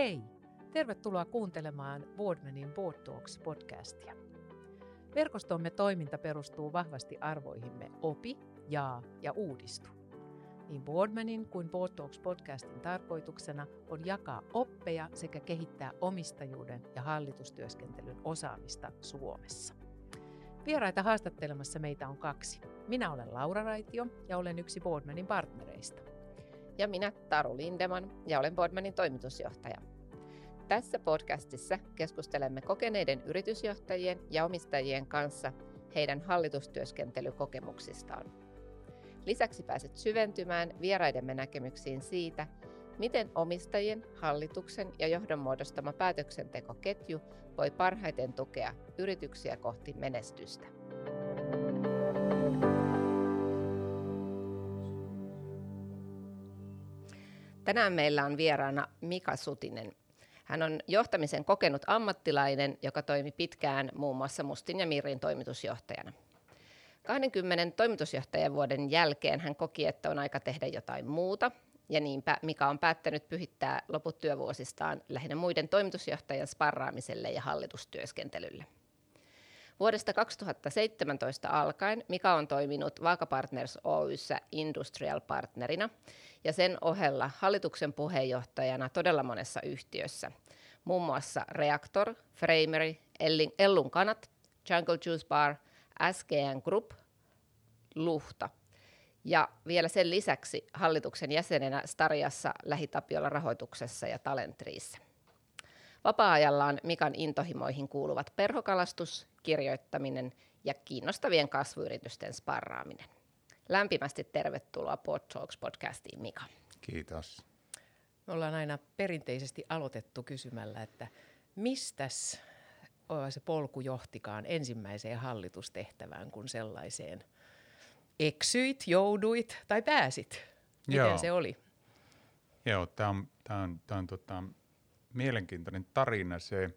Hei! Tervetuloa kuuntelemaan Boardmanin Board Talks podcastia. Verkostomme toiminta perustuu vahvasti arvoihimme opi, jaa ja uudistu. Niin Boardmanin kuin Board Talks podcastin tarkoituksena on jakaa oppeja sekä kehittää omistajuuden ja hallitustyöskentelyn osaamista Suomessa. Vieraita haastattelemassa meitä on kaksi. Minä olen Laura Raitio ja olen yksi Boardmanin partnereista. Ja minä Taru Lindeman ja olen Boardmanin toimitusjohtaja. Tässä podcastissa keskustelemme kokeneiden yritysjohtajien ja omistajien kanssa heidän hallitustyöskentelykokemuksistaan. Lisäksi pääset syventymään vieraidemme näkemyksiin siitä, miten omistajien, hallituksen ja johdon muodostama päätöksentekoketju voi parhaiten tukea yrityksiä kohti menestystä. Tänään meillä on vieraana Mika Sutinen. Hän on johtamisen kokenut ammattilainen, joka toimi pitkään muun muassa Mustin ja Mirrin toimitusjohtajana. 20 toimitusjohtajan vuoden jälkeen hän koki, että on aika tehdä jotain muuta, ja niinpä Mika on päättänyt pyhittää loput työvuosistaan lähinnä muiden toimitusjohtajan sparraamiselle ja hallitustyöskentelylle. Vuodesta 2017 alkaen Mika on toiminut Vaakapartners Oyssä Industrial Partnerina ja sen ohella hallituksen puheenjohtajana todella monessa yhtiössä, muun muassa Reactor, Framery, Ellun Kanat, Jungle Juice Bar, SGN Group, Luhta. Ja vielä sen lisäksi hallituksen jäsenenä Stariassa, Lähitapiolla rahoituksessa ja Talentriissa. Vapaa-ajallaan Mikan intohimoihin kuuluvat perhokalastus, kirjoittaminen ja kiinnostavien kasvuyritysten sparraaminen. Lämpimästi tervetuloa Pod Talks podcastiin, Mika. Kiitos. Me ollaan aina perinteisesti aloitettu kysymällä, että mistäs se polku johtikaan ensimmäiseen hallitustehtävään kuin sellaiseen eksyit, jouduit tai pääsit? Miten Joo. se oli? Joo, tämä on, tää on, tää on tota, mielenkiintoinen tarina. Se,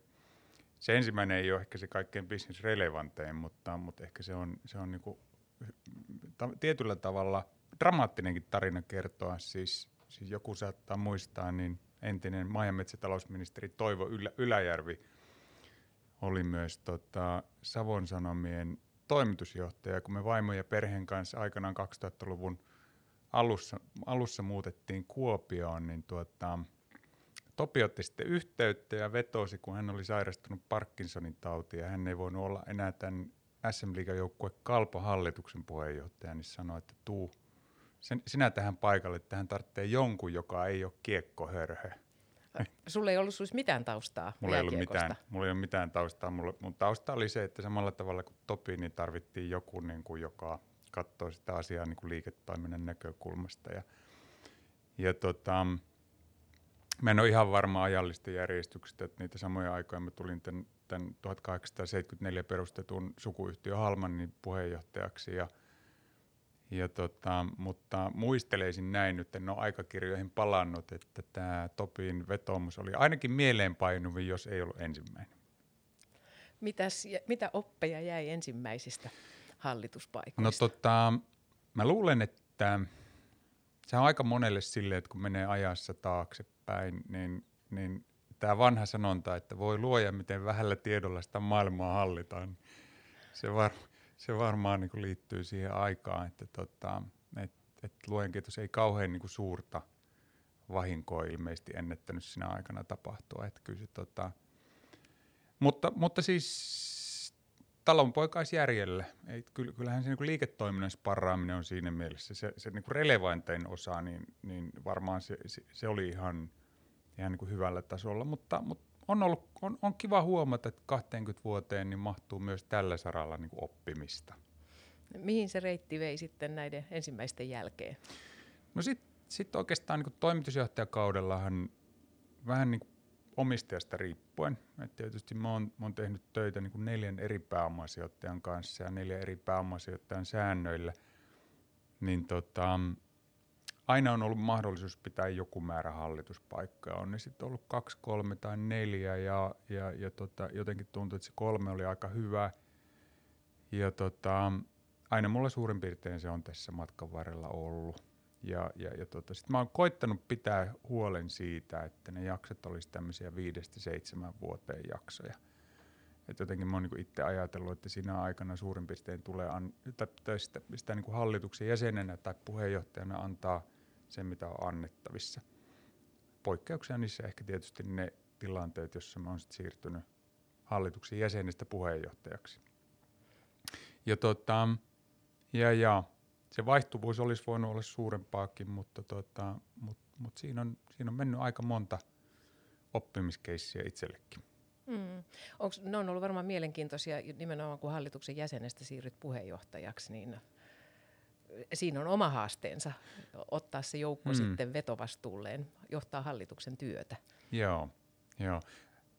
se ensimmäinen ei ole ehkä se kaikkein bisnesrelevantein, mutta, mutta ehkä se on, se on niinku, ta, tietyllä tavalla dramaattinenkin tarina kertoa. Siis, siis joku saattaa muistaa, niin entinen maa- ja metsätalousministeri Toivo Ylä, Yläjärvi oli myös tota, Savon Sanomien toimitusjohtaja, kun me vaimo ja perheen kanssa aikanaan 2000-luvun alussa, alussa muutettiin Kuopioon, niin tuota, Topi otti sitten yhteyttä ja vetosi, kun hän oli sairastunut Parkinsonin tautia ja hän ei voinut olla enää tämän SM joukkue Kalpo hallituksen puheenjohtaja, niin sanoi, että tuu sen, sinä tähän paikalle, että hän tarvitsee jonkun, joka ei ole kiekkohörhö. Sulla ei ollut siis mitään taustaa mulla ei, ollut mitään, mulla ei ollut mitään taustaa. Mulla, mun tausta oli se, että samalla tavalla kuin Topi, niin tarvittiin joku, niin kuin, joka katsoo sitä asiaa niin kuin liiketoiminnan näkökulmasta. Ja, ja tota, Mä en ole ihan varma ajallista järjestyksestä, että niitä samoja aikoja mä tulin tämän, tämän 1874 perustetun sukuyhtiö Halmannin puheenjohtajaksi ja, ja tota, mutta muisteleisin näin nyt, en ole aikakirjoihin palannut, että tämä Topin vetoomus oli ainakin mieleenpainuvin, jos ei ollut ensimmäinen. Mitäs, mitä oppeja jäi ensimmäisistä hallituspaikoista? No tota, mä luulen, että se on aika monelle silleen, että kun menee ajassa taakse päin, niin, niin tämä vanha sanonta, että voi luoja, miten vähällä tiedolla sitä maailmaa hallitaan, niin se, var, se varmaan niin liittyy siihen aikaan, että tota, et, et luojan kiitos ei kauhean niin suurta vahinkoa ilmeisesti ennättänyt sinä aikana tapahtua. Että kyllä se, tota, mutta, mutta siis talonpoikaisjärjelle. Ei, kyllähän se niin liiketoiminnan sparraaminen on siinä mielessä se, se niin relevantein osa, niin, niin varmaan se, se, se oli ihan, ihan niin hyvällä tasolla, mutta, mutta on, ollut, on, on kiva huomata, että 20 vuoteen niin mahtuu myös tällä saralla niin oppimista. Mihin se reitti vei sitten näiden ensimmäisten jälkeen? No sitten sit oikeastaan niin toimitusjohtajakaudellahan vähän niin omistajasta riippuen. Et tietysti mä oon, mä oon tehnyt töitä niin kuin neljän eri pääomasijoittajan kanssa ja neljän eri pääomasijoittajan säännöillä, niin tota, aina on ollut mahdollisuus pitää joku määrä hallituspaikkoja. On ne sitten ollut kaksi, kolme tai neljä ja, ja, ja tota, jotenkin tuntuu, että se kolme oli aika hyvä. Ja tota, aina mulla suurin piirtein se on tässä matkan varrella ollut. Ja, ja, ja tota, sit mä oon koittanut pitää huolen siitä, että ne jaksot olisi tämmöisiä viidestä seitsemän vuoteen jaksoja. Et jotenkin mä oon niinku itse ajatellut, että siinä aikana suurin piirtein tulee an, tai sitä, sitä niinku hallituksen jäsenenä tai puheenjohtajana antaa sen, mitä on annettavissa. Poikkeuksia niissä ehkä tietysti ne tilanteet, jossa mä oon sit siirtynyt hallituksen jäsenestä puheenjohtajaksi. Ja, tota, ja, ja se vaihtuvuus olisi voinut olla suurempaakin, mutta tota, mut, mut siinä, on, siinä on mennyt aika monta oppimiskeissiä itsellekin. Mm. Onks, ne on ollut varmaan mielenkiintoisia, nimenomaan kun hallituksen jäsenestä siirryt puheenjohtajaksi, niin siinä on oma haasteensa ottaa se joukko mm. sitten vetovastuulleen, johtaa hallituksen työtä. Joo, joo.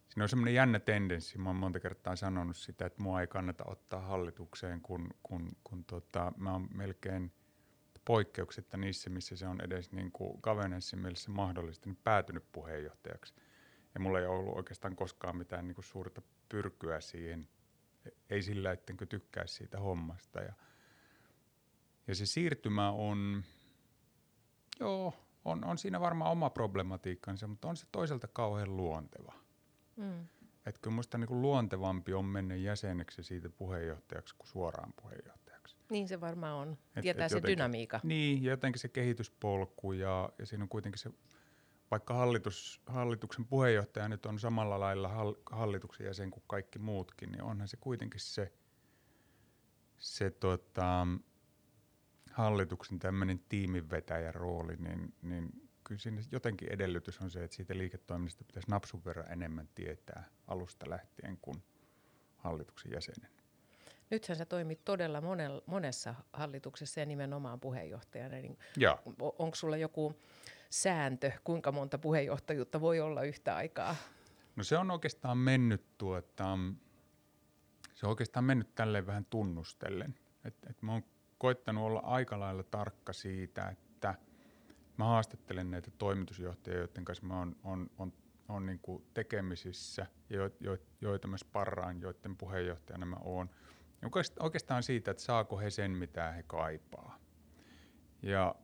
Siinä on semmoinen jännä tendenssi, mä oon monta kertaa sanonut sitä, että mua ei kannata ottaa hallitukseen, kun, kun, kun tota, mä oon melkein poikkeuksetta niissä, missä se on edes niin kuin mielessä mahdollista, niin päätynyt puheenjohtajaksi. Ja mulla ei ollut oikeastaan koskaan mitään niin kuin suurta pyrkyä siihen, ei sillä, ettenkö tykkäisi siitä hommasta. Ja, ja se siirtymä on, joo, on, on siinä varmaan oma problematiikkansa, mutta on se toiselta kauhean luonteva. Mm. Että kyllä minusta niin luontevampi on mennä jäseneksi siitä puheenjohtajaksi kuin suoraan puheenjohtajaksi. Niin se varmaan on. Et, Tietää et se jotenkin, dynamiikka. Niin, ja jotenkin se kehityspolku ja, ja siinä on kuitenkin se, vaikka hallitus, hallituksen puheenjohtaja nyt on samalla lailla hall, hallituksen jäsen kuin kaikki muutkin, niin onhan se kuitenkin se, se tota, hallituksen tämmöinen tiiminvetäjän rooli, niin, niin kyllä siinä jotenkin edellytys on se, että siitä liiketoiminnasta pitäisi napsun verran enemmän tietää alusta lähtien kuin hallituksen jäsenen. Nythän sä toimit todella monessa hallituksessa ja nimenomaan puheenjohtajana. Niin onko sulla joku sääntö, kuinka monta puheenjohtajuutta voi olla yhtä aikaa? No se on oikeastaan mennyt tuota, se on oikeastaan mennyt tälleen vähän tunnustellen. Et, et mä oon koittanut olla aika lailla tarkka siitä, että – mä haastattelen näitä toimitusjohtajia, joiden kanssa mä oon, on, on, on niin kuin tekemisissä ja jo, jo, joita mä sparraan, joiden puheenjohtajana mä oon. Oikeastaan siitä, että saako he sen, mitä he kaipaa. Ja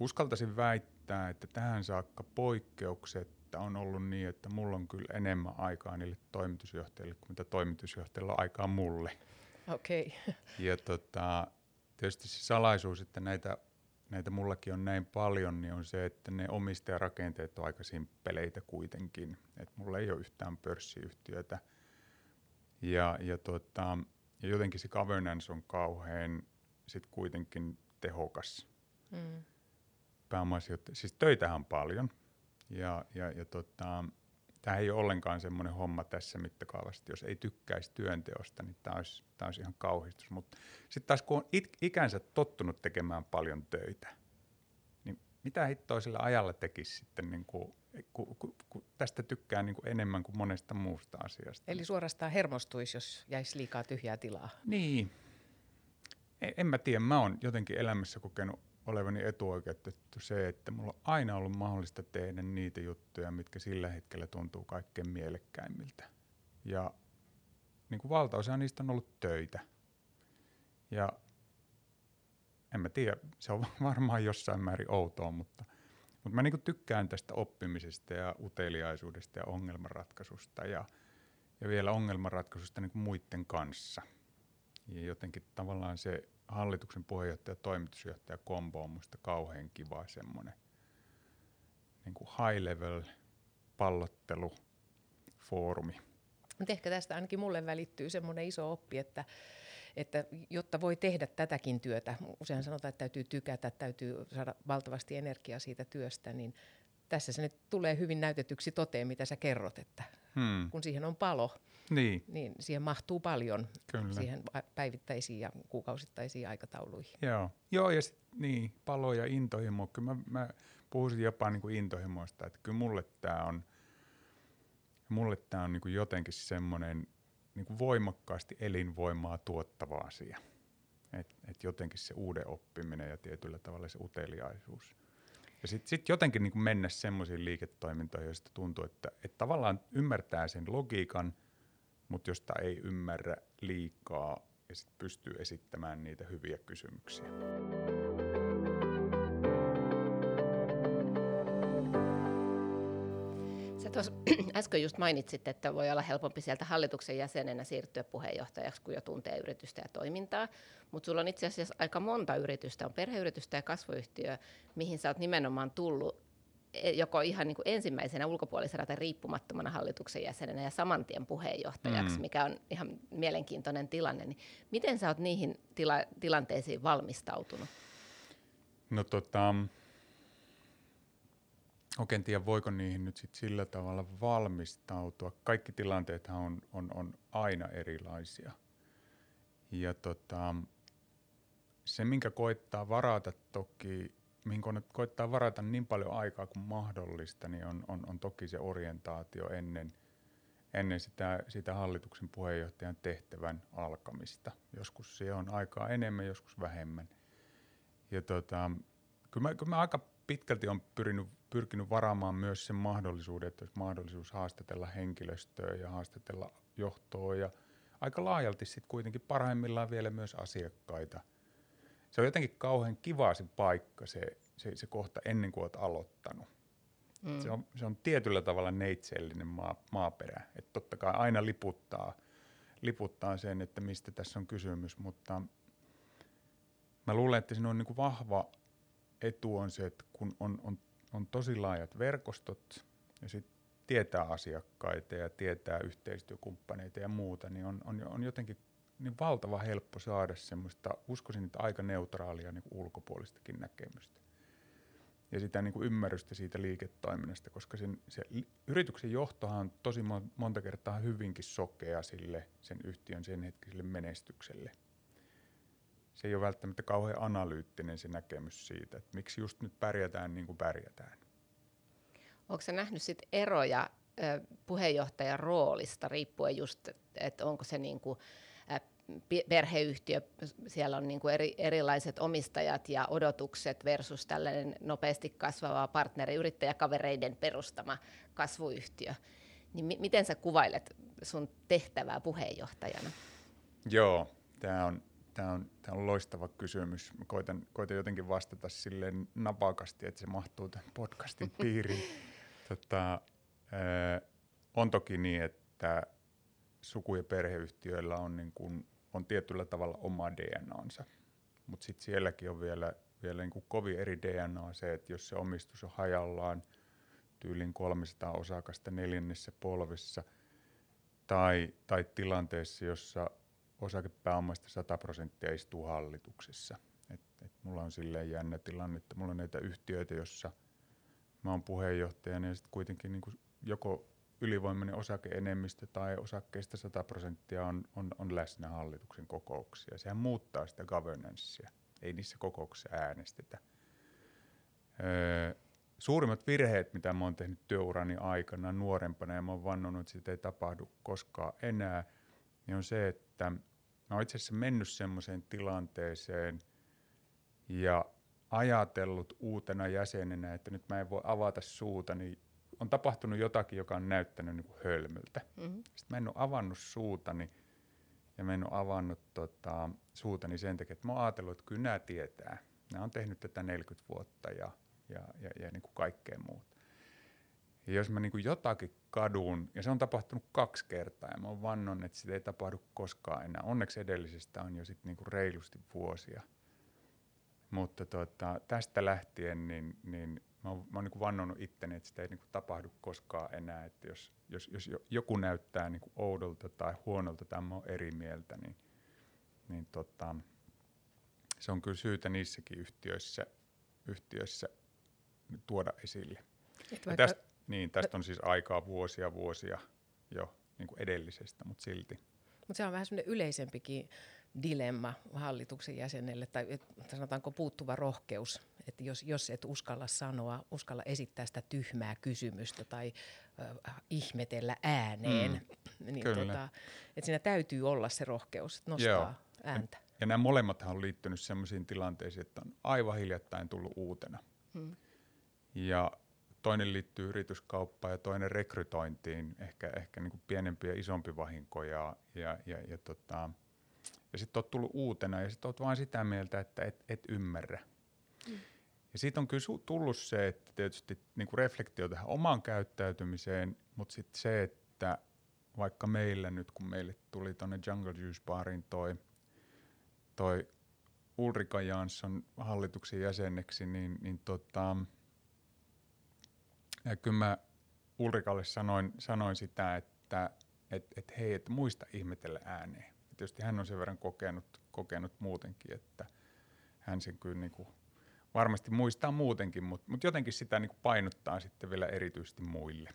uskaltaisin väittää, että tähän saakka poikkeuksetta on ollut niin, että mulla on kyllä enemmän aikaa niille toimitusjohtajille kuin mitä toimitusjohtajilla on aikaa mulle. Okei. Okay. Ja tota, tietysti se salaisuus, että näitä näitä mullakin on näin paljon, niin on se, että ne omistajarakenteet on aika simppeleitä kuitenkin. Et mulla ei ole yhtään pörssiyhtiötä. Ja, ja, tota, ja jotenkin se governance on kauhean sit kuitenkin tehokas. Mm. Siis töitähän on paljon. Ja, ja, ja tota, tämä ei ole ollenkaan semmoinen homma tässä mittakaavassa. Jos ei tykkäisi työnteosta, niin tämä olisi, tämä olisi ihan kauhistus. Mutta sitten taas kun on it, ikänsä tottunut tekemään paljon töitä, niin mitä hittoa sillä ajalla tekisi sitten, niin kuin, kun, kun, kun tästä tykkää niin kuin enemmän kuin monesta muusta asiasta. Eli suorastaan hermostuisi, jos jäisi liikaa tyhjää tilaa. Niin. En, en mä tiedä, mä oon jotenkin elämässä kokenut olevani etuoikeutettu se, että mulla on aina ollut mahdollista tehdä niitä juttuja, mitkä sillä hetkellä tuntuu kaikkein mielekkäimmiltä. Ja niin kuin valtaosa niistä on ollut töitä. Ja en mä tiedä, se on varmaan jossain määrin outoa, mutta, mutta mä niin kuin tykkään tästä oppimisesta ja uteliaisuudesta ja ongelmanratkaisusta ja, ja vielä ongelmanratkaisusta niin kuin muiden kanssa. Ja jotenkin tavallaan se hallituksen puheenjohtaja toimitusjohtaja kombo on musta kauhean kiva semmoinen niin kuin high level pallottelu foorumi. Mutta ehkä tästä ainakin mulle välittyy semmoinen iso oppi, että, että jotta voi tehdä tätäkin työtä, usein sanotaan, että täytyy tykätä, täytyy saada valtavasti energiaa siitä työstä, niin tässä se nyt tulee hyvin näytetyksi toteen, mitä sä kerrot, että hmm. kun siihen on palo, niin. niin siihen mahtuu paljon Kyllä. siihen päivittäisiin ja kuukausittaisiin aikatauluihin. Joo, Joo ja sit, niin, palo ja intohimo. Kyllä mä, mä puhuisin jopa niin kuin intohimoista, että kyllä mulle tämä on, mulle tää on niin kuin jotenkin semmoinen niin kuin voimakkaasti elinvoimaa tuottava asia. Et, et jotenkin se uuden oppiminen ja tietyllä tavalla se uteliaisuus. Ja sitten sit jotenkin niin mennä semmoisiin liiketoimintoihin, joista tuntuu, että, että tavallaan ymmärtää sen logiikan, mutta josta ei ymmärrä liikaa ja sit pystyy esittämään niitä hyviä kysymyksiä. Sä tuossa äsken just mainitsit, että voi olla helpompi sieltä hallituksen jäsenenä siirtyä puheenjohtajaksi, kun jo tuntee yritystä ja toimintaa. Mutta sulla on itse asiassa aika monta yritystä, on perheyritystä ja kasvuyhtiö, mihin sä oot nimenomaan tullut joko ihan niin kuin ensimmäisenä ulkopuolisena tai riippumattomana hallituksen jäsenenä ja samantien puheenjohtajaksi, mm. mikä on ihan mielenkiintoinen tilanne. Niin miten sä oot niihin tila- tilanteisiin valmistautunut? No tota, oikein tiedä, voiko niihin nyt sit sillä tavalla valmistautua. Kaikki tilanteethan on, on, on aina erilaisia. Ja tota, se, minkä koittaa varata toki, mihin koittaa varata niin paljon aikaa kuin mahdollista, niin on, on, on toki se orientaatio ennen, ennen sitä, sitä hallituksen puheenjohtajan tehtävän alkamista. Joskus se on aikaa enemmän, joskus vähemmän. Ja tota, kyllä, mä, kyllä mä aika pitkälti on pyrinyt, pyrkinyt varaamaan myös sen mahdollisuuden, että olisi mahdollisuus haastatella henkilöstöä ja haastatella johtoa ja aika laajalti sitten kuitenkin parhaimmillaan vielä myös asiakkaita. Se on jotenkin kauhean kiva se paikka, se, se, se kohta ennen kuin olet aloittanut. Mm. Se, on, se on tietyllä tavalla neitsellinen maa, maaperä. Että totta kai aina liputtaa, liputtaa sen, että mistä tässä on kysymys, mutta mä luulen, että siinä on niin kuin vahva etu on se, että kun on, on, on tosi laajat verkostot ja sitten tietää asiakkaita ja tietää yhteistyökumppaneita ja muuta, niin on, on, on jotenkin niin valtava helppo saada semmoista, uskoisin, että aika neutraalia niin ulkopuolistakin näkemystä. Ja sitä niin kuin ymmärrystä siitä liiketoiminnasta, koska sen, se yrityksen johtohan on tosi monta kertaa hyvinkin sokea sille sen yhtiön sen hetkiselle menestykselle – se ei ole välttämättä kauhean analyyttinen se näkemys siitä, että miksi just nyt pärjätään niin kuin pärjätään. Onko se nähnyt sit eroja puheenjohtajan roolista riippuen just, että onko se niin kuin, perheyhtiö, siellä on niin kuin eri, erilaiset omistajat ja odotukset versus tällainen nopeasti kasvava partneri, yrittäjäkavereiden perustama kasvuyhtiö. Niin mi- miten sä kuvailet sun tehtävää puheenjohtajana? Joo, tämä on Tämä on, tämä on loistava kysymys. Mä koitan, koitan jotenkin vastata silleen napakasti, että se mahtuu tämän podcastin piiriin. tota, on toki niin, että suku- ja perheyhtiöillä on, niin kuin, on tietyllä tavalla oma DNAnsa, mutta sitten sielläkin on vielä, vielä niin kuin kovin eri DNA se, että jos se omistus on hajallaan tyylin 300 osakasta neljännessä polvessa, tai, tai tilanteessa, jossa osakepääomasta 100 prosenttia istuu hallituksessa. Et, et mulla on silleen jännä tilanne, että mulla on näitä yhtiöitä, jossa mä oon puheenjohtajana ja sitten kuitenkin niin joko ylivoimainen osakeenemmistö tai osakkeista 100 prosenttia on, on, on läsnä hallituksen kokouksia. Sehän muuttaa sitä governancea. Ei niissä kokouksissa äänestetä. Öö, suurimmat virheet, mitä mä oon tehnyt työurani aikana nuorempana, ja mä oon vannonut, että sitä ei tapahdu koskaan enää – niin on se, että mä oon itse asiassa mennyt semmoiseen tilanteeseen ja ajatellut uutena jäsenenä, että nyt mä en voi avata suuta, niin on tapahtunut jotakin, joka on näyttänyt niin kuin hölmöltä. Mm-hmm. Sitten mä en ole avannut suutani ja mä en ole avannut tota, suutani sen takia, että mä oon ajatellut, että kyllä nämä tietää. Nämä on tehnyt tätä 40 vuotta ja, ja, ja, ja niin kuin kaikkea muuta. Ja jos mä niin jotakin kadun, ja se on tapahtunut kaksi kertaa, ja mä oon vannon, että sitä ei tapahdu koskaan enää. Onneksi edellisestä on jo sit niin reilusti vuosia. Mutta tota, tästä lähtien niin, niin mä oon, mä oon niin vannonut itteni, että sitä ei niin tapahdu koskaan enää. Että jos, jos, jos joku näyttää niin oudolta tai huonolta tai mä oon eri mieltä, niin, niin tota, se on kyllä syytä niissäkin yhtiöissä, yhtiöissä tuoda esille. vaikka, tästä, niin, tästä on siis aikaa vuosia vuosia jo niin kuin edellisestä, mutta silti. Mutta se on vähän semmoinen yleisempikin dilemma hallituksen jäsenelle, tai sanotaanko puuttuva rohkeus, että jos, jos et uskalla sanoa, uskalla esittää sitä tyhmää kysymystä tai äh, ihmetellä ääneen, mm, niin tota, että siinä täytyy olla se rohkeus, että nostaa Joo. ääntä. Ja, ja nämä molemmat on liittynyt sellaisiin tilanteisiin, että on aivan hiljattain tullut uutena. Hmm. Ja toinen liittyy yrityskauppaan ja toinen rekrytointiin, ehkä, ehkä niin kuin pienempi ja isompi vahinko. Ja, ja, ja, ja, tota, ja sitten olet tullut uutena ja sitten olet vain sitä mieltä, että et, et ymmärrä. Ja siitä on kyllä tullut se, että tietysti niin kuin reflektio tähän omaan käyttäytymiseen, mutta sitten se, että vaikka meillä nyt, kun meille tuli tuonne Jungle Juice Barin toi, toi Ulrika Jansson hallituksen jäseneksi, niin, niin tota, ja kyllä mä Ulrikalle sanoin, sanoin sitä, että et, et hei, että muista ihmetellä ääneen. Ja tietysti hän on sen verran kokenut, kokenut muutenkin, että hän sen kyllä niin kuin varmasti muistaa muutenkin, mutta mut jotenkin sitä niin painottaa sitten vielä erityisesti muille.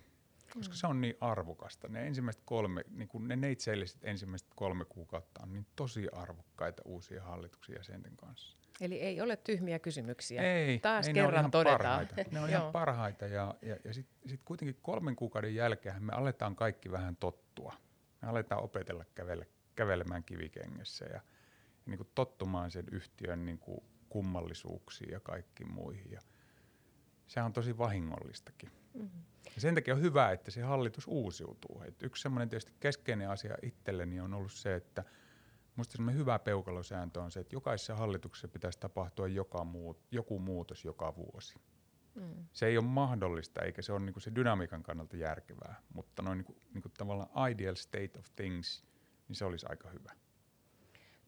Koska se on niin arvokasta. Ne ensimmäiset kolme, niin kuin ne neitseelliset ensimmäiset kolme kuukautta on niin tosi arvokkaita uusia hallituksen jäsenten kanssa. Eli ei ole tyhmiä kysymyksiä. Ei, Taas ei, kerran ne on todetaan. Parhaita. Ne on ihan parhaita ja, ja, ja sitten sit kuitenkin kolmen kuukauden jälkeen me aletaan kaikki vähän tottua. Me aletaan opetella kävele, kävelemään kivikengessä ja, ja niin kuin tottumaan sen yhtiön niin kuin kummallisuuksiin ja kaikkiin muihin. Ja se on tosi vahingollistakin. Mm-hmm. Ja sen takia on hyvä, että se hallitus uusiutuu. Et yksi semmoinen tietysti keskeinen asia itselleni on ollut se, että minusta semmoinen hyvä peukalosääntö on se, että jokaisessa hallituksessa pitäisi tapahtua joka muu, joku muutos joka vuosi. Mm. Se ei ole mahdollista, eikä se ole niinku se dynamiikan kannalta järkevää, mutta noin niinku, niinku tavallaan ideal state of things, niin se olisi aika hyvä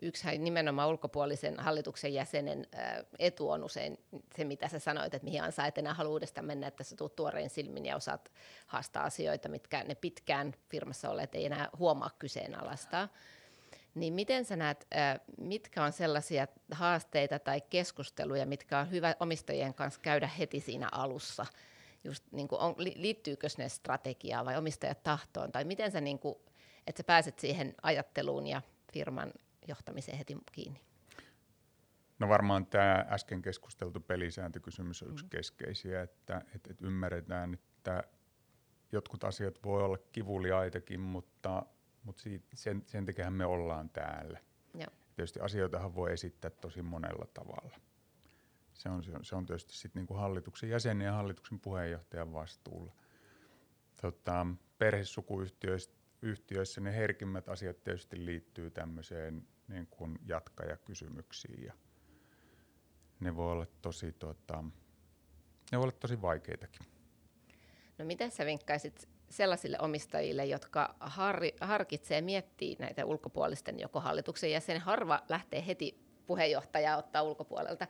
yksi nimenomaan ulkopuolisen hallituksen jäsenen etu on usein se, mitä sä sanoit, että mihin Ansa et enää halua uudestaan mennä, että sä tuut tuoreen silmin ja osaat haastaa asioita, mitkä ne pitkään firmassa olleet ei enää huomaa kyseenalaistaa. Niin miten sä näet, mitkä on sellaisia haasteita tai keskusteluja, mitkä on hyvä omistajien kanssa käydä heti siinä alussa? Just niin kuin on, liittyykö ne strategiaan vai omistajat tahtoon? Tai miten sä, niin kuin, että sä pääset siihen ajatteluun ja firman johtamiseen heti kiinni? No varmaan tämä äsken keskusteltu pelisääntökysymys on yksi mm. keskeisiä, että, että, että ymmärretään, että jotkut asiat voi olla kivuliaitakin, mutta, mutta siitä, sen, sen takia me ollaan täällä. Joo. Tietysti asioitahan voi esittää tosi monella tavalla. Se on, se on, se on tietysti sit niinku hallituksen jäsenen ja hallituksen puheenjohtajan vastuulla. Tota, perhesukuyhtiöissä ne herkimmät asiat tietysti liittyy tämmöiseen niin kuin jatkajakysymyksiin. Ja ne voi olla tosi, tota, ne voi olla tosi vaikeitakin. No miten sä vinkkaisit sellaisille omistajille, jotka har, harkitsee miettiä näitä ulkopuolisten joko hallituksen jäsenen, harva lähtee heti puheenjohtajaa ottaa ulkopuolelta,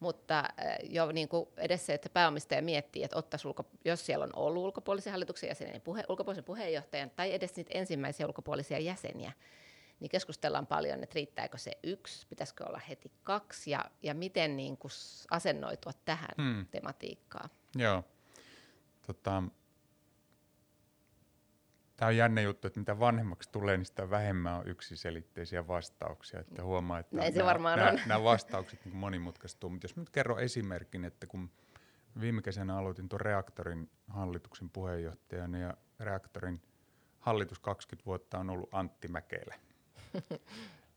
mutta äh, jo niin kuin edes se, että pääomistaja miettii, että ottaisi ulko, jos siellä on ollut ulkopuolisen hallituksen jäsenen, niin puhe, ulkopuolisen puheenjohtajan tai edes niitä ensimmäisiä ulkopuolisia jäseniä, niin keskustellaan paljon, että riittääkö se yksi, pitäisikö olla heti kaksi ja, ja miten niin kuin asennoitua tähän hmm. tematiikkaan. Joo. Tota, Tämä on jännä juttu, että mitä vanhemmaksi tulee, niin sitä vähemmän on yksiselitteisiä vastauksia. Että huomaa, että Näin nämä, on. nämä vastaukset niin monimutkaistuu. Mutta jos nyt kerron esimerkin, että kun viime kesänä aloitin tuon Reaktorin hallituksen puheenjohtajana ja Reaktorin hallitus 20 vuotta on ollut Antti Mäkelä –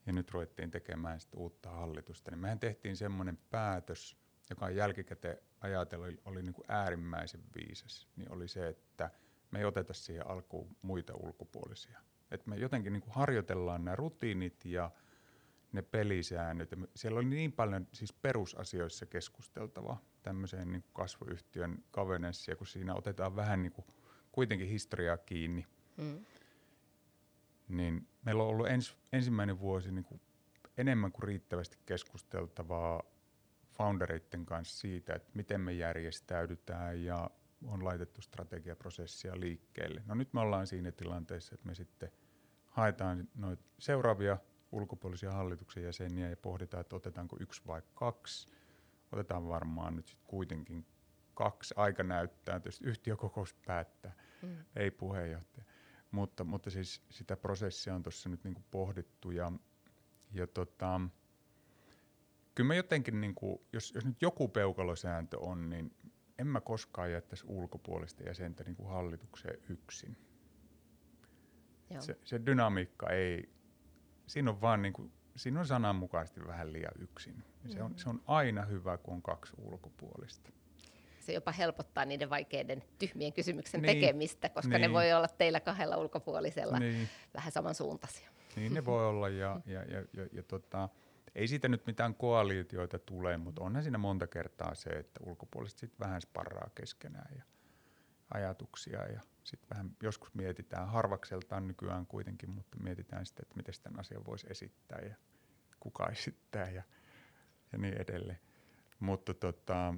ja nyt ruvettiin tekemään sitä uutta hallitusta, niin mehän tehtiin semmoinen päätös, joka jälkikäteen ajatella oli, oli niin kuin äärimmäisen viisas, niin oli se, että me ei oteta siihen alkuun muita ulkopuolisia. Että me jotenkin niin kuin harjoitellaan nämä rutiinit ja ne pelisäännöt. Ja siellä oli niin paljon siis perusasioissa keskusteltavaa tämmöiseen niin kuin kasvuyhtiön governance, kun siinä otetaan vähän niin kuin kuitenkin historiaa kiinni. Mm niin meillä on ollut ens, ensimmäinen vuosi niin kuin enemmän kuin riittävästi keskusteltavaa foundereiden kanssa siitä, että miten me järjestäydytään ja on laitettu strategiaprosessia liikkeelle. No nyt me ollaan siinä tilanteessa, että me sitten haetaan noita seuraavia ulkopuolisia hallituksen jäseniä ja pohditaan, että otetaanko yksi vai kaksi. Otetaan varmaan nyt sitten kuitenkin kaksi. Aika näyttää, tietysti yhtiökokous päättää, mm. ei puheenjohtaja. Mutta, mutta siis sitä prosessia on tuossa nyt niinku pohdittu ja, ja tota, kyllä mä jotenkin, niinku, jos, jos nyt joku peukalosääntö on, niin en mä koskaan jättäisi ulkopuolista jäsentä niinku hallitukseen yksin. Se, se dynamiikka ei, siinä on vaan niinku, siinä on sananmukaisesti vähän liian yksin. Mm-hmm. Se, on, mm. se on aina hyvä, kun on kaksi ulkopuolista se jopa helpottaa niiden vaikeiden tyhmien kysymyksen niin, tekemistä, koska niin. ne voi olla teillä kahdella ulkopuolisella niin. vähän samansuuntaisia. Niin ne voi olla ja, ja, ja, ja, ja tota, ei siitä nyt mitään koalitioita tule, mutta onhan siinä monta kertaa se, että ulkopuoliset sitten vähän sparraa keskenään ja ajatuksia ja sitten vähän joskus mietitään harvakseltaan nykyään kuitenkin, mutta mietitään sitten, että miten tämän asian voisi esittää ja kuka esittää ja, ja niin edelleen. Mutta tota,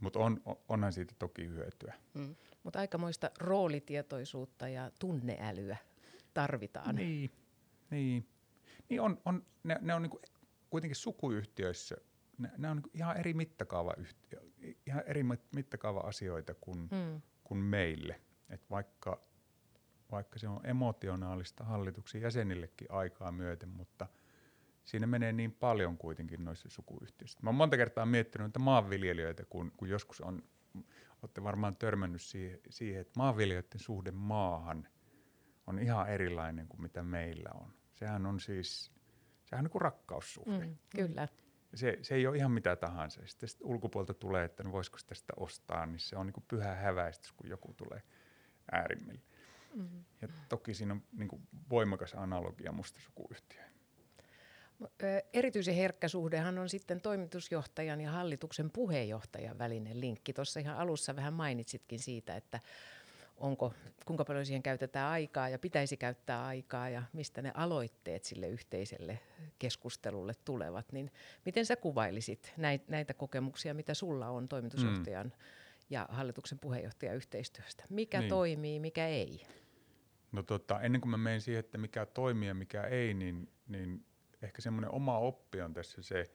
mut on, onhan siitä toki hyötyä. Mm. Mutta aikamoista roolitietoisuutta ja tunneälyä tarvitaan. Niin, niin. niin on, on, ne, ne on niinku kuitenkin sukuyhtiöissä, ne, ne on niinku ihan eri mittakaava, yhtiö, ihan eri mittakaava asioita kuin, mm. kuin meille. Et vaikka, vaikka se on emotionaalista hallituksen jäsenillekin aikaa myöten, mutta siinä menee niin paljon kuitenkin noissa sukuyhtiöissä. Mä oon monta kertaa miettinyt että maanviljelijöitä, kun, kun joskus on, olette varmaan törmännyt siihen, siihen, että maanviljelijöiden suhde maahan on ihan erilainen kuin mitä meillä on. Sehän on siis, sehän on niin kuin rakkaussuhde. Mm, kyllä. Se, se ei ole ihan mitä tahansa. Sitten, sitten ulkopuolelta tulee, että no voisiko sitä ostaa, niin se on niin kuin pyhä häväistys, kun joku tulee – äärimmille. Mm-hmm. Ja toki siinä on niin kuin voimakas analogia mustasukuyhtiöihin. Erityisen herkkä suhdehan on sitten toimitusjohtajan ja hallituksen puheenjohtajan välinen linkki. Tuossa ihan alussa vähän mainitsitkin siitä, että onko, kuinka paljon siihen käytetään aikaa ja pitäisi käyttää aikaa ja mistä ne aloitteet sille yhteiselle keskustelulle tulevat. Niin miten sä kuvailisit näitä kokemuksia, mitä sulla on toimitusjohtajan mm ja hallituksen puheenjohtajan yhteistyöstä. Mikä niin. toimii, mikä ei? No tota, ennen kuin mä menen siihen, että mikä toimii ja mikä ei, niin, niin ehkä semmoinen oma oppi on tässä se,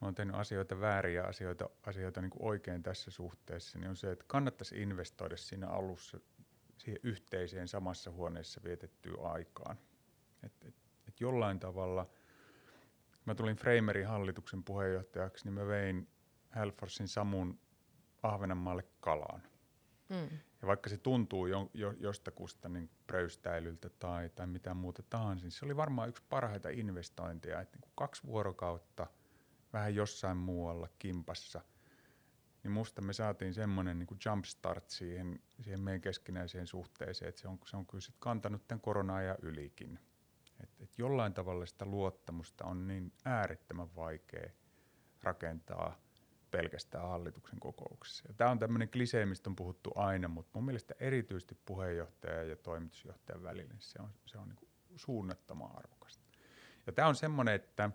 mä oon tehnyt asioita väärin ja asioita, asioita niin kuin oikein tässä suhteessa, niin on se, että kannattaisi investoida siinä alussa siihen yhteiseen samassa huoneessa vietettyyn aikaan. Et, et, et jollain tavalla, mä tulin Framerin hallituksen puheenjohtajaksi, niin mä vein Halforsin Samun Ahvenanmaalle kalaan. Mm. Ja vaikka se tuntuu jo, jo, jostakusta niin pröystäilyltä tai, tai mitä muuta tahansa, niin se oli varmaan yksi parhaita investointeja. Että niin kaksi vuorokautta vähän jossain muualla kimpassa, niin musta me saatiin semmoinen niin jumpstart siihen, siihen meidän keskinäiseen suhteeseen, että se on, se on kyllä sit kantanut tämän korona-ajan ylikin. Et, et jollain tavalla sitä luottamusta on niin äärettömän vaikea rakentaa – pelkästään hallituksen kokouksessa. Ja tämä on tämmöinen klisee, mistä on puhuttu aina, mutta mun mielestä erityisesti puheenjohtaja ja toimitusjohtajan välillä se on, se on niin suunnattoman arvokasta. Ja tämä on semmoinen, että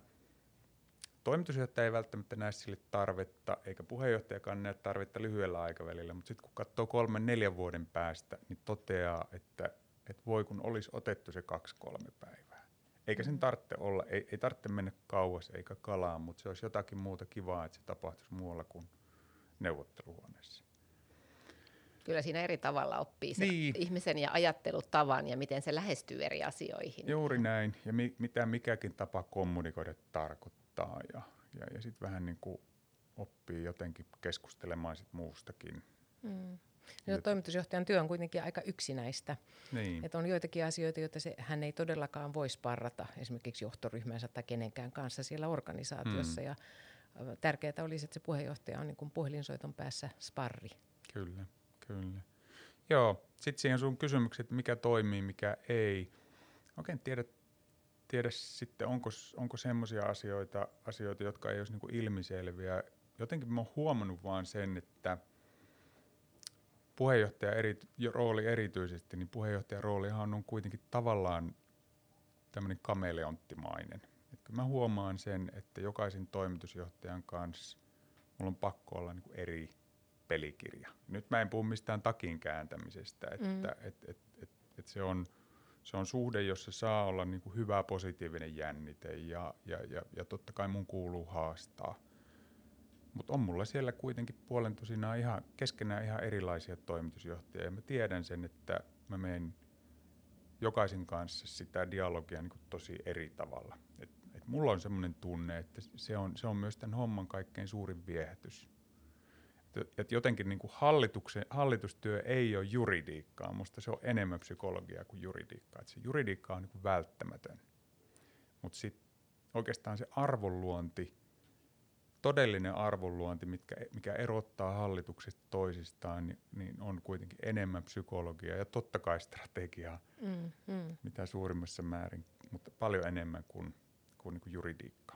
toimitusjohtaja ei välttämättä näe sille tarvetta, eikä puheenjohtajakaan näe tarvetta lyhyellä aikavälillä, mutta sitten kun katsoo kolmen, neljän vuoden päästä, niin toteaa, että, että voi kun olisi otettu se kaksi-kolme päivää eikä sen tarvitse olla, ei, ei tarvitse mennä kauas eikä kalaan, mutta se olisi jotakin muuta kivaa, että se tapahtuisi muualla kuin neuvotteluhuoneessa. Kyllä siinä eri tavalla oppii se niin. ihmisen ja ajattelutavan ja miten se lähestyy eri asioihin. Juuri näin, ja mi, mitä mikäkin tapa kommunikoida tarkoittaa, ja, ja, ja sitten vähän niin kuin oppii jotenkin keskustelemaan sit muustakin. Mm. No, toimitusjohtajan työ on kuitenkin aika yksinäistä. Niin. Että on joitakin asioita, joita se, hän ei todellakaan voi sparrata esimerkiksi johtoryhmänsä tai kenenkään kanssa siellä organisaatiossa. Mm. Ja tärkeää olisi, että se puheenjohtaja on niin kuin puhelinsoiton päässä sparri. Kyllä, kyllä. Joo, sitten siihen sun kysymykset, että mikä toimii, mikä ei. Oikein tiedä, tiedä sitten, onko, onko semmoisia asioita, asioita, jotka ei olisi niin ilmiselviä. Jotenkin mä oon huomannut vaan sen, että – puheenjohtaja eri, rooli erityisesti, niin puheenjohtajan roolihan on kuitenkin tavallaan tämmöinen kameleonttimainen. Et mä huomaan sen, että jokaisen toimitusjohtajan kanssa mulla on pakko olla niin eri pelikirja. Nyt mä en puhu mistään takin kääntämisestä, että mm. et, et, et, et se, on, se on suhde, jossa saa olla niin kuin hyvä positiivinen jännite ja, ja, ja, ja totta kai mun kuuluu haastaa. Mutta on mulla siellä kuitenkin puolen tosinaan ihan, keskenään ihan erilaisia toimitusjohtajia. Ja mä tiedän sen, että mä menen jokaisen kanssa sitä dialogia niin tosi eri tavalla. Et, et mulla on semmoinen tunne, että se on, se on myös tämän homman kaikkein suurin viehätys. Et, et jotenkin niin hallituksen, hallitustyö ei ole juridiikkaa. Musta se on enemmän psykologiaa kuin juridiikkaa. Et se juridiikka on niin välttämätön. Mutta sitten oikeastaan se arvonluonti – todellinen arvonluonti, mitkä, mikä erottaa hallitukset toisistaan, niin, niin on kuitenkin enemmän psykologiaa ja totta kai strategiaa, mm, mm. mitä suurimmassa määrin, mutta paljon enemmän kuin, kuin, niin kuin juridiikka.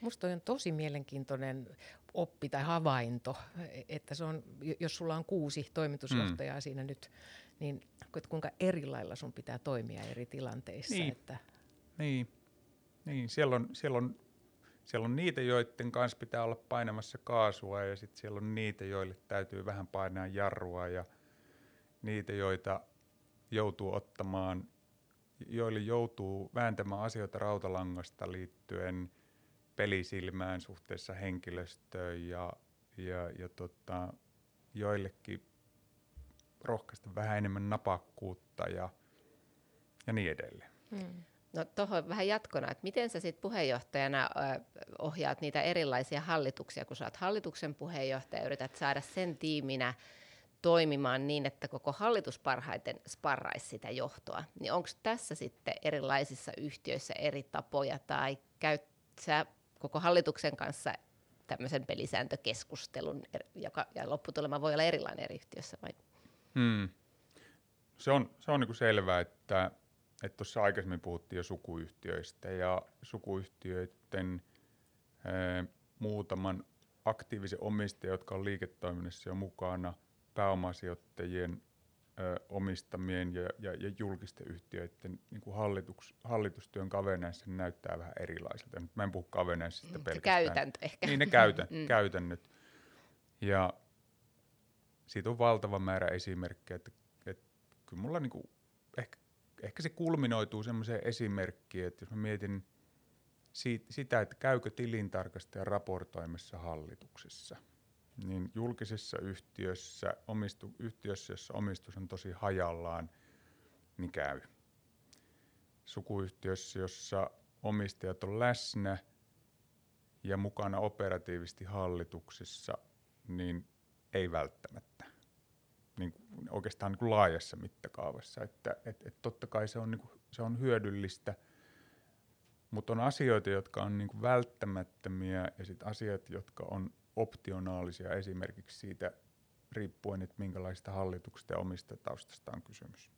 Musta on tosi mielenkiintoinen oppi tai havainto, että se on, jos sulla on kuusi toimitusjohtajaa mm. siinä nyt, niin kuinka eri lailla sun pitää toimia eri tilanteissa. Niin, että... niin. niin. Siellä, on, siellä, on, siellä on niitä, joiden kanssa pitää olla painamassa kaasua ja sitten siellä on niitä, joille täytyy vähän painaa jarrua ja niitä, joita joutuu ottamaan, joille joutuu vääntämään asioita rautalangasta liittyen pelisilmään suhteessa henkilöstöön ja, ja, ja tota, joillekin rohkaista vähän enemmän napakkuutta ja, ja niin edelleen. Hmm. No tuohon vähän jatkona, että miten sä sitten puheenjohtajana ohjaat niitä erilaisia hallituksia, kun sä oot hallituksen puheenjohtaja, yrität saada sen tiiminä toimimaan niin, että koko hallitus parhaiten sparraisi sitä johtoa. Niin onko tässä sitten erilaisissa yhtiöissä eri tapoja tai käyt sä koko hallituksen kanssa tämmöisen pelisääntökeskustelun, joka, ja lopputulema voi olla erilainen eri yhtiössä vai? Hmm. Se on, se on niin selvää, että tuossa aikaisemmin puhuttiin jo sukuyhtiöistä ja sukuyhtiöiden ää, muutaman aktiivisen omistajan, jotka on liiketoiminnassa jo mukana, pääomasijoittajien ö, omistamien ja, ja, ja julkisten yhtiöiden niin kuin hallitus, hallitustyön kaveneissa näyttää vähän erilaiselta. Nyt mä en puhu kaveneissista mm, pelkästään. Käytäntö ehkä. Niin ne käytä, mm. käytännöt. Ja siitä on valtava määrä esimerkkejä, että, että kyllä mulla niin kuin, ehkä, se kulminoituu semmoiseen esimerkkiin, että jos mä mietin siitä, sitä, että käykö tilintarkastaja raportoimassa hallituksessa, niin julkisessa yhtiössä, omistu, yhtiössä, jossa omistus on tosi hajallaan, niin käy. Sukuyhtiössä, jossa omistajat on läsnä ja mukana operatiivisesti hallituksessa, niin ei välttämättä. Niin oikeastaan niin kuin laajassa mittakaavassa. Että et, et totta kai se on, niin kuin, se on hyödyllistä, mutta on asioita, jotka on niin kuin välttämättömiä ja sitten asiat, jotka on optionaalisia esimerkiksi siitä riippuen, että minkälaista hallituksesta ja omista taustasta on kysymys.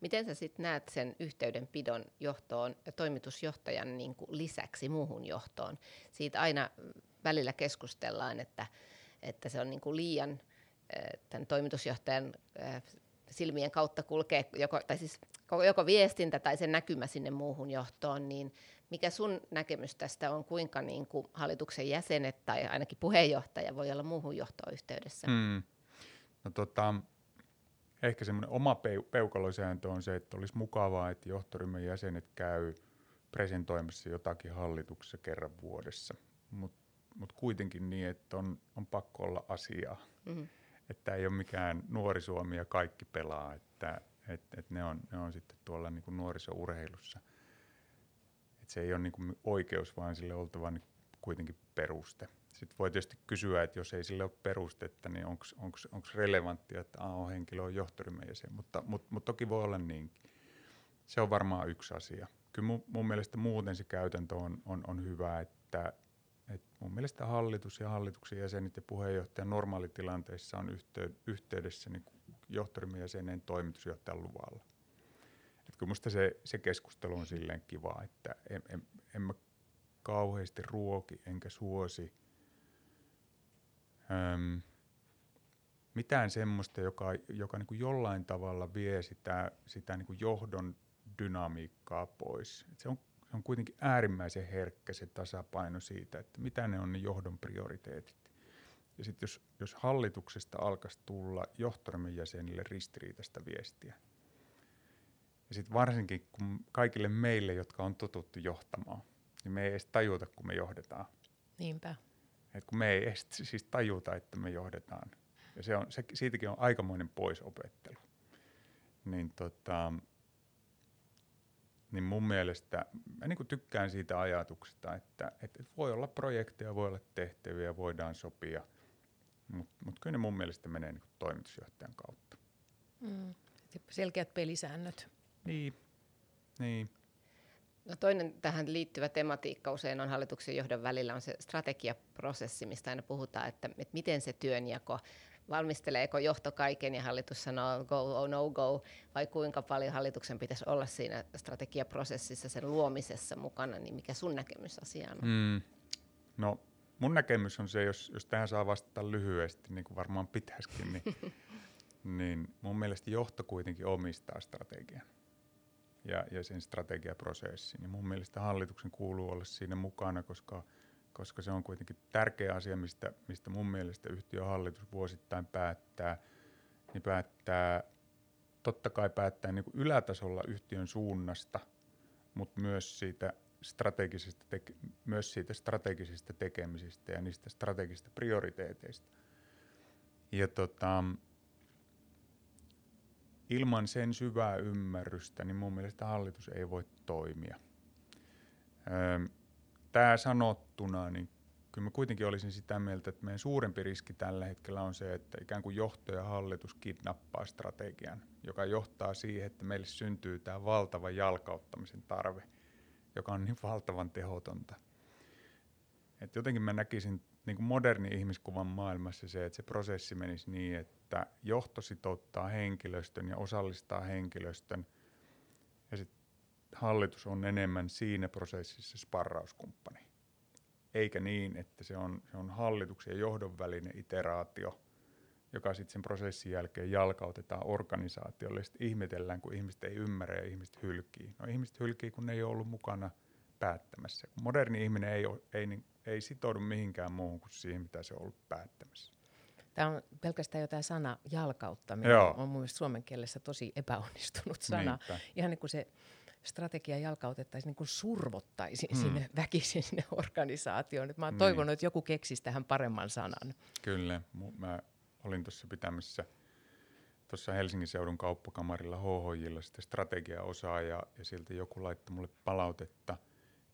Miten sä sitten näet sen yhteydenpidon johtoon ja toimitusjohtajan niin kuin lisäksi muuhun johtoon? Siitä aina välillä keskustellaan, että että se on niin kuin liian tämän toimitusjohtajan äh, silmien kautta kulkee joko, tai siis joko viestintä tai sen näkymä sinne muuhun johtoon, niin mikä sun näkemys tästä on, kuinka niin kuin hallituksen jäsenet tai ainakin puheenjohtaja voi olla muuhun johtoon yhteydessä? Hmm. No tota, ehkä semmoinen oma peu- peukalosääntö on se, että olisi mukavaa, että johtoryhmän jäsenet käy presentoimassa jotakin hallituksessa kerran vuodessa. Mutta mutta kuitenkin niin, että on, on pakko olla asiaa. Mm-hmm. Että ei ole mikään nuori Suomi ja kaikki pelaa, että et, et ne, on, ne on sitten tuolla niin kuin nuorisourheilussa. Et se ei ole niin kuin oikeus, vaan sille oltava niin kuitenkin peruste. Sitten voi tietysti kysyä, että jos ei sille ole perustetta, niin onko relevanttia, että AO-henkilö on johtoryhmän jäsen, mutta mut, mut toki voi olla niinkin. Se on varmaan yksi asia. Kyllä mun, mun mielestä muuten se käytäntö on, on, on hyvä, että et mun mielestä hallitus ja hallituksen jäsenet ja puheenjohtaja normaalitilanteissa on yhtey- yhteydessä niin johtoryhmän jäsenen toimitusjohtajan luvalla. Et kyllä musta se, se keskustelu on silleen kiva, että en, en, en mä kauheasti ruoki enkä suosi öm, mitään semmoista, joka, joka niin kuin jollain tavalla vie sitä, sitä niin kuin johdon dynamiikkaa pois. Et se on se on kuitenkin äärimmäisen herkkä se tasapaino siitä, että mitä ne on ne johdon prioriteetit. Ja sitten jos, jos hallituksesta alkaisi tulla johtoryhmän jäsenille ristiriitaista viestiä, ja sitten varsinkin kun kaikille meille, jotka on totuttu johtamaan, niin me ei edes tajuta, kun me johdetaan. Niinpä. Et kun me ei edes siis tajuta, että me johdetaan. Ja se on, se, siitäkin on aikamoinen poisopettelu. Niin tota, niin mun mielestä mä niin tykkään siitä ajatuksesta, että, että voi olla projekteja, voi olla tehtäviä, voidaan sopia, mutta mut kyllä ne mun mielestä menee niin toimitusjohtajan kautta. Mm. Selkeät pelisäännöt. Niin, niin. No toinen tähän liittyvä tematiikka usein on hallituksen johdon välillä on se strategiaprosessi, mistä aina puhutaan, että, että miten se työnjako valmisteleeko johto kaiken ja hallitus sanoo go or no go, vai kuinka paljon hallituksen pitäisi olla siinä strategiaprosessissa, sen luomisessa mukana, niin mikä sun näkemys asiaan on? Mm. No mun näkemys on se, jos, jos tähän saa vastata lyhyesti, niin kuin varmaan pitäisikin, niin, niin mun mielestä johto kuitenkin omistaa strategian ja, ja sen strategiaprosessin. Ja mun mielestä hallituksen kuuluu olla siinä mukana, koska, koska se on kuitenkin tärkeä asia, mistä, mistä mun mielestä yhtiön hallitus vuosittain päättää. Niin päättää, totta kai päättää niin kuin ylätasolla yhtiön suunnasta, mutta myös siitä strategisista teke- myös siitä strategisista tekemisistä ja niistä strategisista prioriteeteista. Ja tota, ilman sen syvää ymmärrystä, niin mun mielestä hallitus ei voi toimia. Tämä sanottuna, niin kyllä mä kuitenkin olisin sitä mieltä, että meidän suurempi riski tällä hetkellä on se, että ikään kuin johto ja hallitus kidnappaa strategian, joka johtaa siihen, että meille syntyy tämä valtava jalkauttamisen tarve, joka on niin valtavan tehotonta. Et jotenkin mä näkisin niin kuin moderni ihmiskuvan maailmassa se, että se prosessi menisi niin, että johto sitouttaa henkilöstön ja osallistaa henkilöstön, ja sitten hallitus on enemmän siinä prosessissa sparrauskumppani. Eikä niin, että se on, se on hallituksen ja johdon välinen iteraatio, joka sitten sen prosessin jälkeen jalkautetaan organisaatiolle. Sitten ihmetellään, kun ihmiset ei ymmärrä ja ihmiset hylkii. No ihmiset hylkii, kun ne ei ole ollut mukana päättämässä. Moderni ihminen ei, ole, ei niin ei sitoudu mihinkään muuhun kuin siihen, mitä se on ollut päättämässä. Tämä on pelkästään jo tämä sana jalkauttaminen. Joo. On mun mielestä suomen kielessä tosi epäonnistunut sana. Niinpä. Ihan niin kuin se strategia jalkautettaisiin, niin kuin survottaisiin hmm. sinne väkisin sinne organisaatioon. Nyt mä oon niin. toivonut, että joku keksisi tähän paremman sanan. Kyllä. Mä olin tuossa pitämässä tuossa Helsingin seudun kauppakamarilla HHJilla sitten strategiaosaa ja, ja siltä joku laittoi mulle palautetta –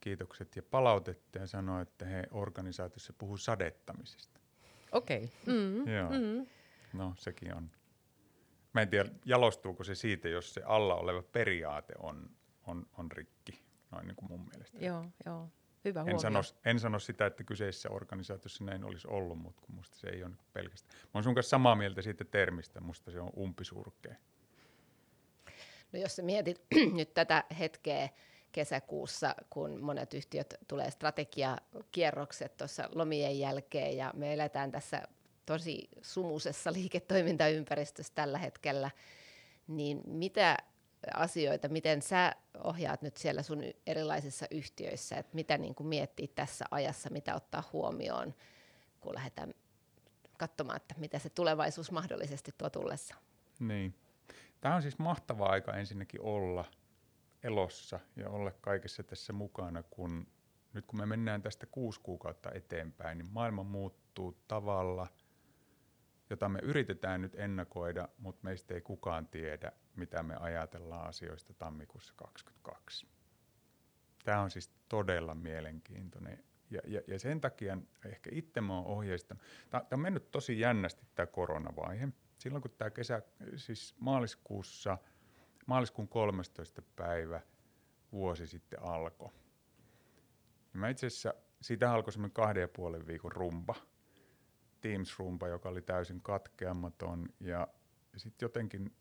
kiitokset ja palautetta ja sanoi, että he organisaatiossa puhuu sadettamisesta. Okei. Okay. Mm, Joo. Mm. No sekin on. Mä en tiedä, jalostuuko se siitä, jos se alla oleva periaate on, on, on rikki, noin niin kuin mun mielestä. Joo, joo. Hyvä en sano, en sano sitä, että kyseisessä organisaatiossa näin olisi ollut, mutta kun musta se ei ole pelkästään. Mä oon sun kanssa samaa mieltä siitä termistä, musta se on umpisurkea. No jos sä mietit nyt tätä hetkeä, kesäkuussa, kun monet yhtiöt tulee strategiakierrokset tuossa lomien jälkeen ja me eletään tässä tosi sumusessa liiketoimintaympäristössä tällä hetkellä, niin mitä asioita, miten sä ohjaat nyt siellä sun erilaisissa yhtiöissä, että mitä niin kuin miettii tässä ajassa, mitä ottaa huomioon, kun lähdetään katsomaan, että mitä se tulevaisuus mahdollisesti tuo tullessa. Niin. Tämä on siis mahtava aika ensinnäkin olla – elossa ja olla kaikessa tässä mukana, kun nyt kun me mennään tästä kuusi kuukautta eteenpäin, niin maailma muuttuu tavalla, jota me yritetään nyt ennakoida, mutta meistä ei kukaan tiedä, mitä me ajatellaan asioista tammikuussa 2022. Tämä on siis todella mielenkiintoinen. Ja, ja, ja sen takia ehkä itse mä oon ohjeistanut. Tämä on mennyt tosi jännästi tämä koronavaihe. Silloin kun tämä kesä, siis maaliskuussa – maaliskuun 13. päivä vuosi sitten alkoi. Ja mä itse asiassa, siitä alkoi semmoinen kahden ja puolen viikon rumba, Teams-rumba, joka oli täysin katkeamaton. Ja sitten jotenkin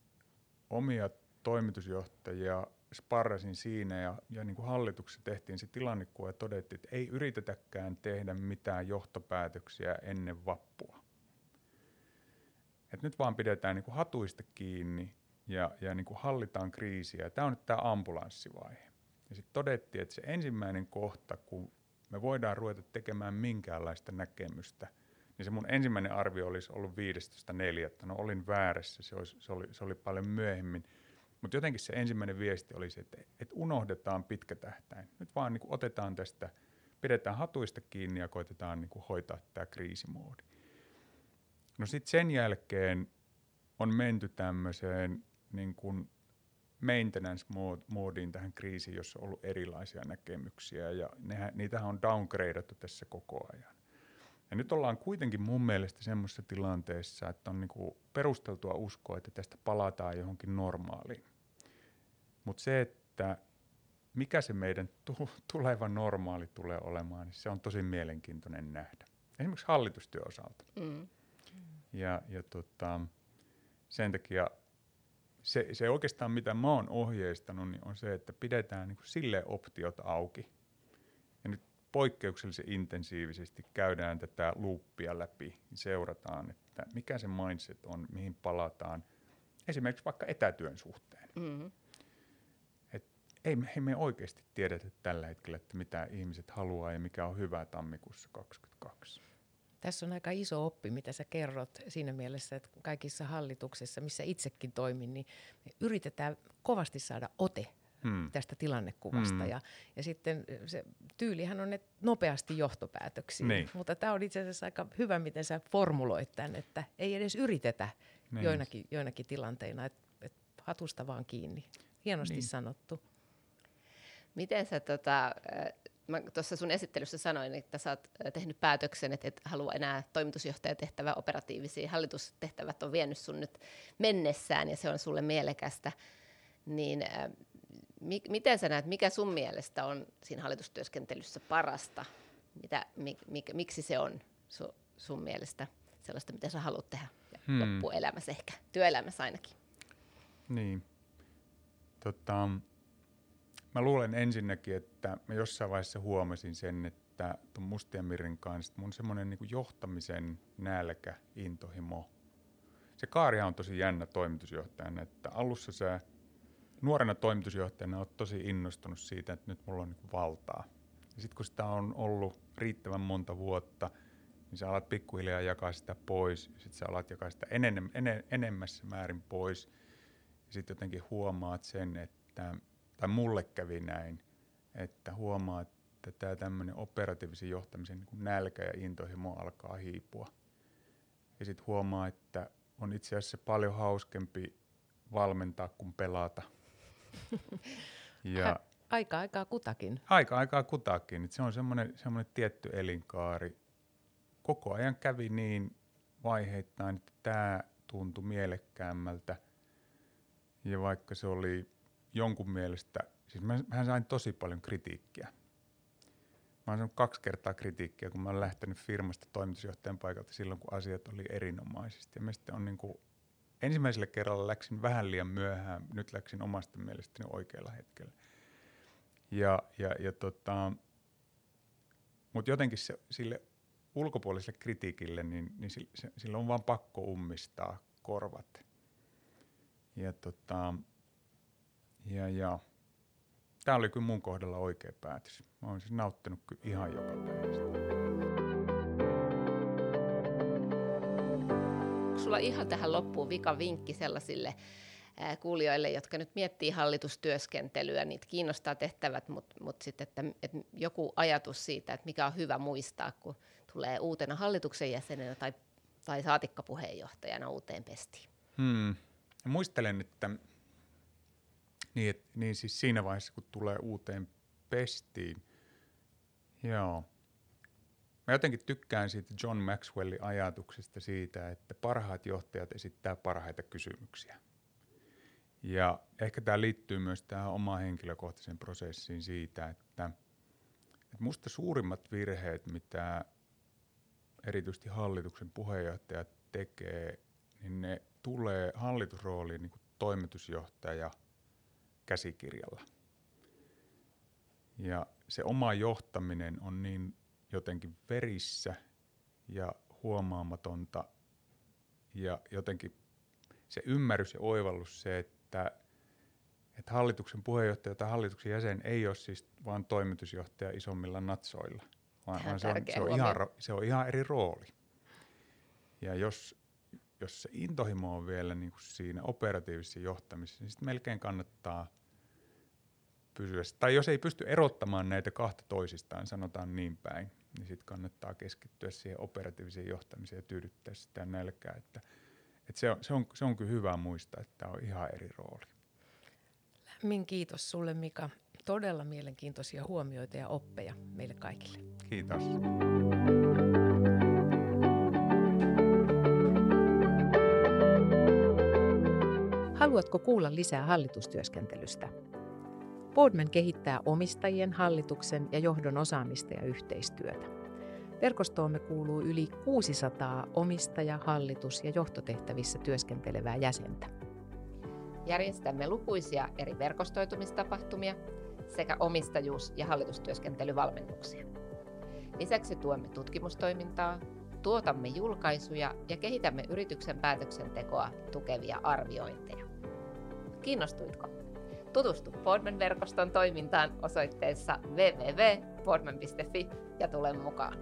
omia toimitusjohtajia sparrasin siinä ja, ja niin kuin hallituksessa tehtiin se tilannekuva ja todettiin, että ei yritetäkään tehdä mitään johtopäätöksiä ennen vappua. Et nyt vaan pidetään niin kuin hatuista kiinni ja, ja niin kuin hallitaan kriisiä. Tämä on nyt tämä ambulanssivaihe. Ja sitten todettiin, että se ensimmäinen kohta, kun me voidaan ruveta tekemään minkäänlaista näkemystä, niin se mun ensimmäinen arvio olisi ollut 15.4. No olin väärässä, se, olisi, se, oli, se oli paljon myöhemmin. Mutta jotenkin se ensimmäinen viesti oli se, että, että unohdetaan pitkä tähtäin. Nyt vaan niin kuin otetaan tästä, pidetään hatuista kiinni ja koitetaan niin kuin hoitaa tämä kriisimoodi. No sitten sen jälkeen on menty tämmöiseen niin maintenance-moodiin tähän kriisiin, jossa on ollut erilaisia näkemyksiä ja nehän, niitähän on downgradeattu tässä koko ajan. Ja nyt ollaan kuitenkin mun mielestä semmoisessa tilanteessa, että on niinku perusteltua uskoa, että tästä palataan johonkin normaaliin. Mutta se, että mikä se meidän tuleva normaali tulee olemaan, niin se on tosi mielenkiintoinen nähdä. Esimerkiksi hallitustyön osalta. Mm. Ja, ja tota, sen takia se, se oikeastaan, mitä mä oon ohjeistanut, niin on se, että pidetään niin sille optiot auki. Poikkeuksellisen intensiivisesti käydään tätä luuppia läpi, seurataan, että mikä se mindset on, mihin palataan, esimerkiksi vaikka etätyön suhteen. Mm-hmm. Et ei, me, ei me oikeasti tiedetä tällä hetkellä, että mitä ihmiset haluaa ja mikä on hyvä tammikuussa 2022. Tässä on aika iso oppi, mitä sä kerrot siinä mielessä, että kaikissa hallituksissa, missä itsekin toimin, niin me yritetään kovasti saada ote hmm. tästä tilannekuvasta. Hmm. Ja, ja sitten se tyylihän on, että nopeasti johtopäätöksiin. Niin. Mutta tämä on itse asiassa aika hyvä, miten sä formuloit tämän, että ei edes yritetä niin. joinakin, joinakin tilanteina, että et hatusta vaan kiinni. Hienosti niin. sanottu. Miten sä tota, mä tuossa sun esittelyssä sanoin, että sä oot tehnyt päätöksen, että et halua enää toimitusjohtajatehtävä operatiivisia. Hallitustehtävät on vienyt sun nyt mennessään ja se on sulle mielekästä. Niin mi- miten sä näet, mikä sun mielestä on siinä hallitustyöskentelyssä parasta? Mitä, mi- mi- miksi se on su- sun mielestä sellaista, mitä sä haluat tehdä hmm. loppuelämässä ehkä, työelämässä ainakin? Niin. Tota, Mä luulen ensinnäkin, että mä jossain vaiheessa huomasin sen, että tuon Mustien Mirin kanssa mun semmoinen niin johtamisen nälkä, intohimo. Se Kaaria on tosi jännä toimitusjohtajana, että alussa sä nuorena toimitusjohtajana oot tosi innostunut siitä, että nyt mulla on niin valtaa. Ja sitten kun sitä on ollut riittävän monta vuotta, niin sä alat pikkuhiljaa jakaa sitä pois, sitten sä alat jakaa sitä enem, enem, enemmässä määrin pois. Ja sitten jotenkin huomaat sen, että tai mulle kävi näin, että huomaa, että tämä tämmöinen operatiivisen johtamisen niin nälkä ja intohimo alkaa hiipua. Ja sitten huomaa, että on itse asiassa paljon hauskempi valmentaa kuin pelata. ja aika aikaa kutakin. Aika aikaa kutakin. Et se on semmoinen, semmoinen tietty elinkaari. Koko ajan kävi niin vaiheittain, että tämä tuntui mielekkäämmältä. Ja vaikka se oli jonkun mielestä, siis mä, mähän sain tosi paljon kritiikkiä. Mä oon saanut kaksi kertaa kritiikkiä, kun mä oon lähtenyt firmasta toimitusjohtajan paikalta silloin, kun asiat oli erinomaisesti. Ja sitten on niin kuin, ensimmäisellä kerralla läksin vähän liian myöhään, nyt läksin omasta mielestäni oikealla hetkellä. Ja, ja, ja tota, mutta jotenkin se, sille ulkopuoliselle kritiikille, niin, niin sille on vaan pakko ummistaa korvat. Ja tota, ja, ja tämä oli kyllä mun kohdalla oikea päätös. Mä oon siis nauttinut kyllä ihan joka päivästä. Sulla ihan tähän loppuun vika vinkki sellaisille kuulijoille, jotka nyt miettii hallitustyöskentelyä, niitä kiinnostaa tehtävät, mutta mut sitten, että, että joku ajatus siitä, että mikä on hyvä muistaa, kun tulee uutena hallituksen jäsenenä tai, tai saatikkapuheenjohtajana uuteen pestiin. Hmm. Muistelen, että niin, et, niin siis siinä vaiheessa, kun tulee uuteen pestiin, joo. Mä jotenkin tykkään siitä John Maxwellin ajatuksesta siitä, että parhaat johtajat esittää parhaita kysymyksiä. Ja ehkä tämä liittyy myös tähän omaan henkilökohtaiseen prosessiin siitä, että, että musta suurimmat virheet, mitä erityisesti hallituksen puheenjohtajat tekee, niin ne tulee hallitusrooliin niin kuin toimitusjohtaja – käsikirjalla. Ja se oma johtaminen on niin jotenkin verissä ja huomaamatonta ja jotenkin se ymmärrys ja oivallus se, että, että hallituksen puheenjohtaja tai hallituksen jäsen ei ole siis vain toimitusjohtaja isommilla natsoilla, vaan, vaan se, on, se, on ihan, se on ihan eri rooli. Ja jos jos se intohimo on vielä niin kuin siinä operatiivisessa johtamisessa, niin sitten melkein kannattaa pysyä. Tai jos ei pysty erottamaan näitä kahta toisistaan, sanotaan niin päin, niin sitten kannattaa keskittyä siihen operatiiviseen johtamiseen ja tyydyttää sitä nälkää. Että, että se, on, se, on, se on kyllä hyvä muistaa, että tämä on ihan eri rooli. Lämmin kiitos sulle Mika. Todella mielenkiintoisia huomioita ja oppeja meille kaikille. Kiitos. Haluatko kuulla lisää hallitustyöskentelystä? Boardman kehittää omistajien, hallituksen ja johdon osaamista ja yhteistyötä. Verkostoomme kuuluu yli 600 omistaja-, hallitus- ja johtotehtävissä työskentelevää jäsentä. Järjestämme lukuisia eri verkostoitumistapahtumia sekä omistajuus- ja hallitustyöskentelyvalmennuksia. Lisäksi tuemme tutkimustoimintaa, tuotamme julkaisuja ja kehitämme yrityksen päätöksentekoa tukevia arviointeja. Kiinnostuitko? Tutustu Podman-verkoston toimintaan osoitteessa www.podman.fi ja tule mukaan.